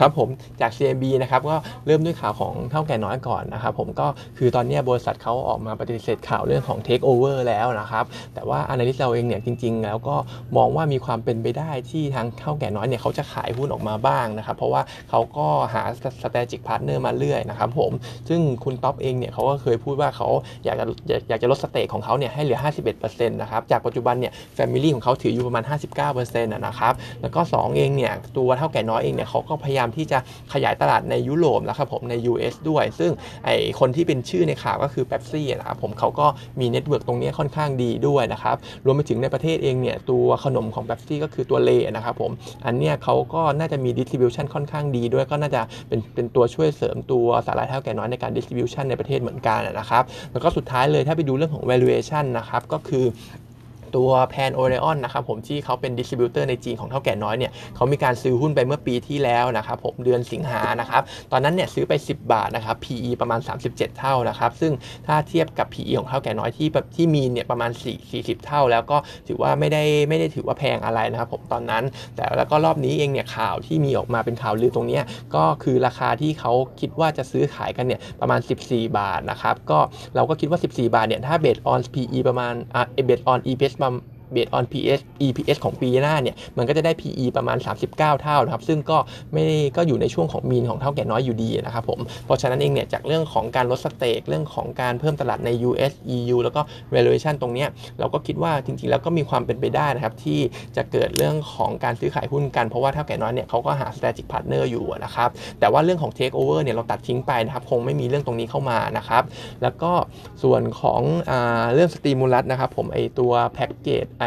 ครับผมจาก CMB นะครับก็เริ่มด้วยข่าวของเท่าแก่น้อยก่อนนะครับผมก็คือตอนนี้บริษัทเขาออกมาปฏิเสธข่าวเรื่องของ Take Over แล้วนะครับ แต่ว่า Analyst เราเองเนี่ยจริง ๆ แล้วก็มองว่ามีความเป็นไปได้ที่ทางเท่าแก่น้อยเนี่ยเขาจะขายหุ้นออกมาบ้างนะครับ เพราะว่าเขาก็หา strategic partner มาเรื่อยนะครับผมซึ่งคุณท็อปเองเนี่ยเขาก็เคยพูดว่าเขาอยากจะอยากจะลดสเต็กของเขาเนี่ยให้เหลือ 51%นะครับจากปัจจุบันเนี่ย Family ของเขาถืออยู่ประมาณ 59%นะครับแล้วก็ 2 เองเนี่ยตัวเถ้าแก่น้อยเองเนี่ยเขาก็พยายามที่จะขยายตลาดในยุโรปนะครับผมใน US ด้วย ซึ่งไอ้คนที่เป็นชื่อในข่าวก็คือ p e p ซี่นะครับผมเขาก็มี network ตรงนี้ค่อนข้างดีด้วยนะครับรวมไปถึงในประเทศเองเนี่ยตัวขนมของ p e p ซี่ก็คือตัว Lay นะครับผมอันเนี้ยเขาก็น่าจะมี distribution ค่อนข้างดีด้วยก็น่าจะเป็นเป็นตัวช่วยเสริมตัวสาหร่ายเถ้าแก่น้อยในการ distribution ในประเทศเหมือนกันนะครับแล้วก็สุดท้ายเลยถ้าไปดูเรื่องของ valuation นะครับก็คือ ตัว Pan Orion นะครับผมที่เขาเป็น distributor ในจีนของเถ้าแก่น้อยเนี่ยเขามีการซื้อหุ้นไปเมื่อปีที่แล้วนะครับผมเดือนสิงหานะครับตอนนั้นเนี่ยซื้อไป 10 บาทนะครับ PE ประมาณ 37 เท่านะครับซึ่งถ้าเทียบกับ PE ของเถ้าแก่น้อยที่ที่มีเนี่ยประมาณ 4 40 เท่า แล้วก็ถือว่าไม่ได้ไม่ได้ถือว่าแพงอะไรนะครับผมตอนนั้น แต่แล้วก็รอบนี้เองเนี่ยข่าวที่มีออกมาเป็นข่าวลือตรงนี้ก็คือราคาที่เขาคิดว่าจะซื้อขายกันเนี่ยประมาณ 14 บาทนะครับก็เราก็คิดว่า 14 บาทเนี่ยถ้าเบสออน PE ประมาณอ่าเบสออน EPS based on PS EPS ของปีหน้าเนี่ย มันก็จะได้ PE ประมาณ 39 เท่านะครับ ซึ่งก็ไม่ก็อยู่ในช่วงของ mean ของเถ้าแก่น้อยอยู่ดีนะครับผม เพราะฉะนั้นเองเนี่ย จากเรื่องของการลด stake เรื่องของการเพิ่มตลาดใน US EU แล้วก็ valuation ตรงเนี้ยเราก็คิดว่าจริงๆ แล้วก็มีความเป็นไปได้นะครับ ที่จะเกิดเรื่องของการซื้อขายหุ้นกัน เพราะว่าเถ้าแก่น้อยเนี่ยเขาก็หา strategic partner อยู่นะครับ แต่ว่าเรื่องของ take over เนี่ยเราตัดทิ้งไปนะครับ คงไม่มีเรื่องตรงนี้เข้ามานะครับ แล้วก็ส่วนของอเรื่อง stimulus นะครับผมไอตัวแพ็กเกจแ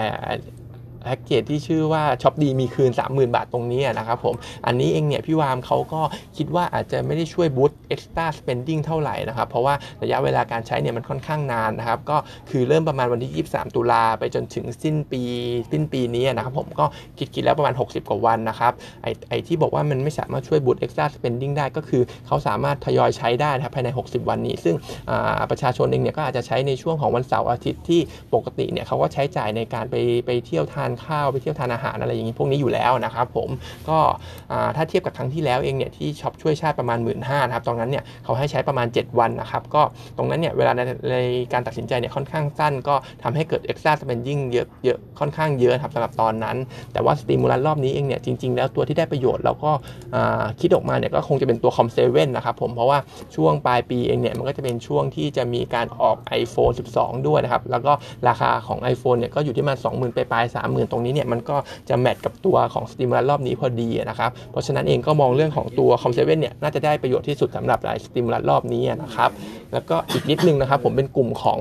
พ็กเกจที่ชื่อว่าช็อปดีมีคืน 30,000 บาทตรงนี้นะครับผม อันนี้เองเนี่ยพี่วามเขาก็คิดว่าอาจจะไม่ได้ช่วย boost extra spending เท่าไหร่นะครับ เพราะว่าระยะเวลาการใช้เนี่ยมันค่อนข้างนานนะครับ ก็คือเริ่มประมาณวันที่ 23 ตุลาไปจนถึงสิ้นปีสิ้นปีนี้นะครับผมก็คิดคิดแล้วประมาณ 60 กว่าวันนะครับ ไอไอที่บอกว่ามันไม่สามารถช่วย boost extra spending ได้ก็คือเขาสามารถทยอยใช้ได้นะครับภายใน 60 วันนี้ ซึ่งประชาชนเองเนี่ยก็อาจจะใช้ในช่วงของวันเสาร์อาทิตย์ที่ปกติเนี่ยเขาก็ใช้จ่ายในการไปไปเที่ยวทานข้าวไปเที่ยวทานอาหารอะไรอย่างนี้พวกนี้อยู่แล้วนะครับผมก็ถ้าเทียบกับครั้งที่แล้วเองเนี่ยที่ช็อปช่วยชาติประมาณ 1.5 หมื่นนะครับตรงนั้นเนี่ยเขาให้ใช้ประมาณ 7 วันนะครับก็ตรงนั้นเนี่ยเวลาในในการตัดสินใจเนี่ยค่อนข้างสั้น ก็ทำให้เกิด extra spending เยอะเยอะค่อนข้างเยอะครับสำหรับตอนนั้น แต่ว่าสตีมูลันรอบนี้เองเนี่ยจริง ๆ แล้วตัวที่ได้ประโยชน์เราก็คิดออกมาเนี่ยก็คงจะเป็นตัวคอมเซเว่นนะครับผมเพราะว่าช่วงปลายปีเองเนี่ยมันก็จะเป็นช่วงที่จะมีการออก iPhone 12 ด้วยนะครับแล้วก็ราคาของ iPhone เนี่ยก็อยู่ที่มา20,000ไปปลาย30,000ตรงนี้เนี่ยมันก็จะแมทกับตัวของสติมูลัสรอบนี้พอดีนะครับเพราะฉะนั้นเองก็มองเรื่องของตัวคอมเซเว่นเนี่ยน่าจะได้ประโยชน์ที่สุดสำหรับรายสติมูลัสรอบนี้นะครับแล้วก็อีกนิดนึงนะครับผมเป็นกลุ่มของ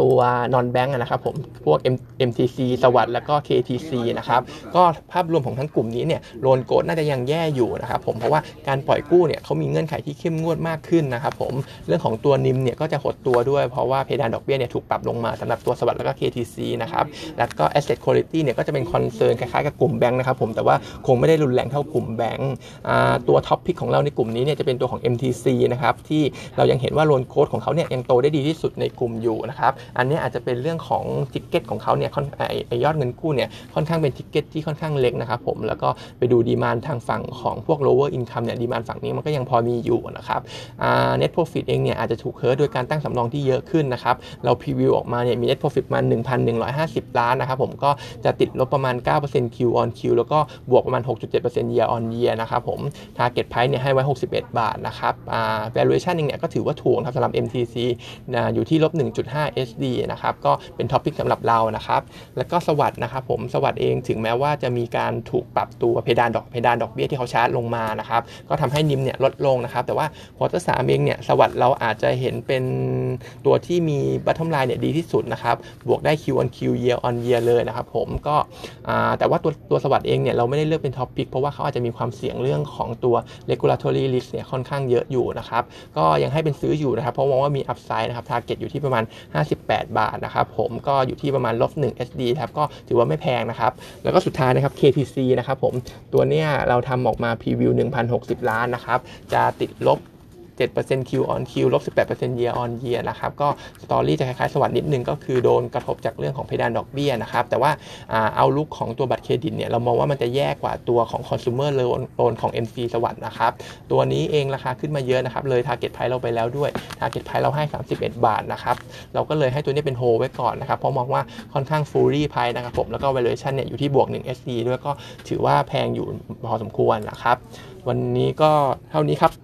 ตัว non-bank นะครับผมพวก MTC สวัสด์แล้วก็ KTC นะครับก็ภาพรวมของทั้งกลุ่มนี้เนี่ย loan growth น่าจะยังแย่อยู่นะครับผมเพราะว่าการปล่อยกู้เนี่ยเขามีเงื่อนไขที่เข้มงวดมากขึ้นนะครับผมเรื่องของตัว NIM เนี่ยก็จะหดตัวด้วยเพราะว่าเพดานดอกเบี้ยเนี่ยถูกปรับลงมาสำหรับตัวสวัสด์แล้วก็ KTC นะครับแล้วก็ asset quality เนี่ยก็จะเป็น concern คล้ายๆกับกลุ่มแบงก์นะครับผมแต่ว่าคงไม่ได้รุนแรงเท่ากลุ่มแบงก์ตัว top pick ของเราในกลุ่มนี้เนี่ยจะเป็นตัวของ MTC นะครับที่เรายังเห็นว่า loan growth ของเขาเนี่ยยังโตได้ดีที่สุดในกลุ่มอยู่นะครับอันนี้อาจจะเป็นเรื่องของ ticket ของเขาเนี่ยไอยอดเงินกู้เนี่ยค่อนข้างเป็น ticket ที่ค่อนข้างเล็กนะครับผมแล้วก็ไปดู demand ทางฝั่งของพวก lower income เนี่ย demand ฝั่งนี้มันก็ยังพอมีอยู่นะครับอ่า net profit เองเนี่ยอาจจะถูก hurt โดยการตั้งสำรองที่เยอะขึ้นนะครับเรา preview ออกมาเนี่ยมี net profit มา 1,150 ล้านนะครับผมก็จะติดลบประมาณ 9% Q on Q แล้วก็บวกประมาณ 6.7% year on year นะครับผม target price เนี่ยให้ไว้ 61 บาทนะครับ valuation เองเนี่ยก็ถือว่าถูกครับสำหรับ MTC นะอยู่ที่ลบ1.5 SD นะครับก็เป็น top pick สำหรับเรานะครับแล้วก็สวัสด์นะครับผมสวัสด์เองถึงแม้ว่าจะมีการถูกปรับตัวเพดานดอกเพดานดอกเบี้ยที่เขาชาร์จลงมานะครับก็ทำให้ NIM เนี่ยลดลงนะครับแต่ว่า quarter สามเองเนี่ยสวัสด์เราอาจจะเห็นเป็นตัวที่มี bottom line เนี่ยดีที่สุดนะครับบวกได้ Q on Q year on year เลยนะครับผมก็แต่ว่าตัวตัวสวัสด์เองเนี่ยเราไม่ได้เลือกเป็น top pick เพราะว่าเขาอาจจะมีความเสี่ยงเรื่องของตัว regulatory risk เนี่ยค่อนข้างเยอะอยู่นะครับก็ยังให้เป็นซื้ออยู่นะครับเพราะมองว่ามี upside นะครับ target อยู่ที่ประมาณ18 บาทนะครับผมก็อยู่ที่ประมาณลบ1 SD ครับก็ถือว่าไม่แพงนะครับ แล้วก็สุดท้ายนะครับ KTC นะครับผมตัวเนี้ยเราทำออกมา preview 1,060 ล้านนะครับจะติดลบ 7% Q on Q ลบ 18% year on year นะครับ ก็สตอรี่จะคล้ายๆ สวัสดิ์นิดนึงก็คือโดนกระทบจากเรื่องของเพดานดอกเบี้ยนะครับ แต่ว่าเอาลุกของตัวบัตรเครดิตเนี่ย เรามองว่ามันจะแย่กว่าตัวของ consumer loan ของ MC สวัสดิ์นะครับ ตัวนี้เองราคาขึ้นมาเยอะนะครับ เลย target price เราไปแล้วด้วย target price เราให้ 31 บาทนะครับ เราก็เลยให้ตัวนี้เป็นโฮไว้ก่อนนะครับ เพราะมองว่าค่อนข้าง fully price นะครับผมแล้วก็ valuation เนี่ยอยู่ที่บวก1 SD ด้วยก็ถือว่าแพงอยู่พอสมควรนะครับวันนี้ก็เท่านี้ครับ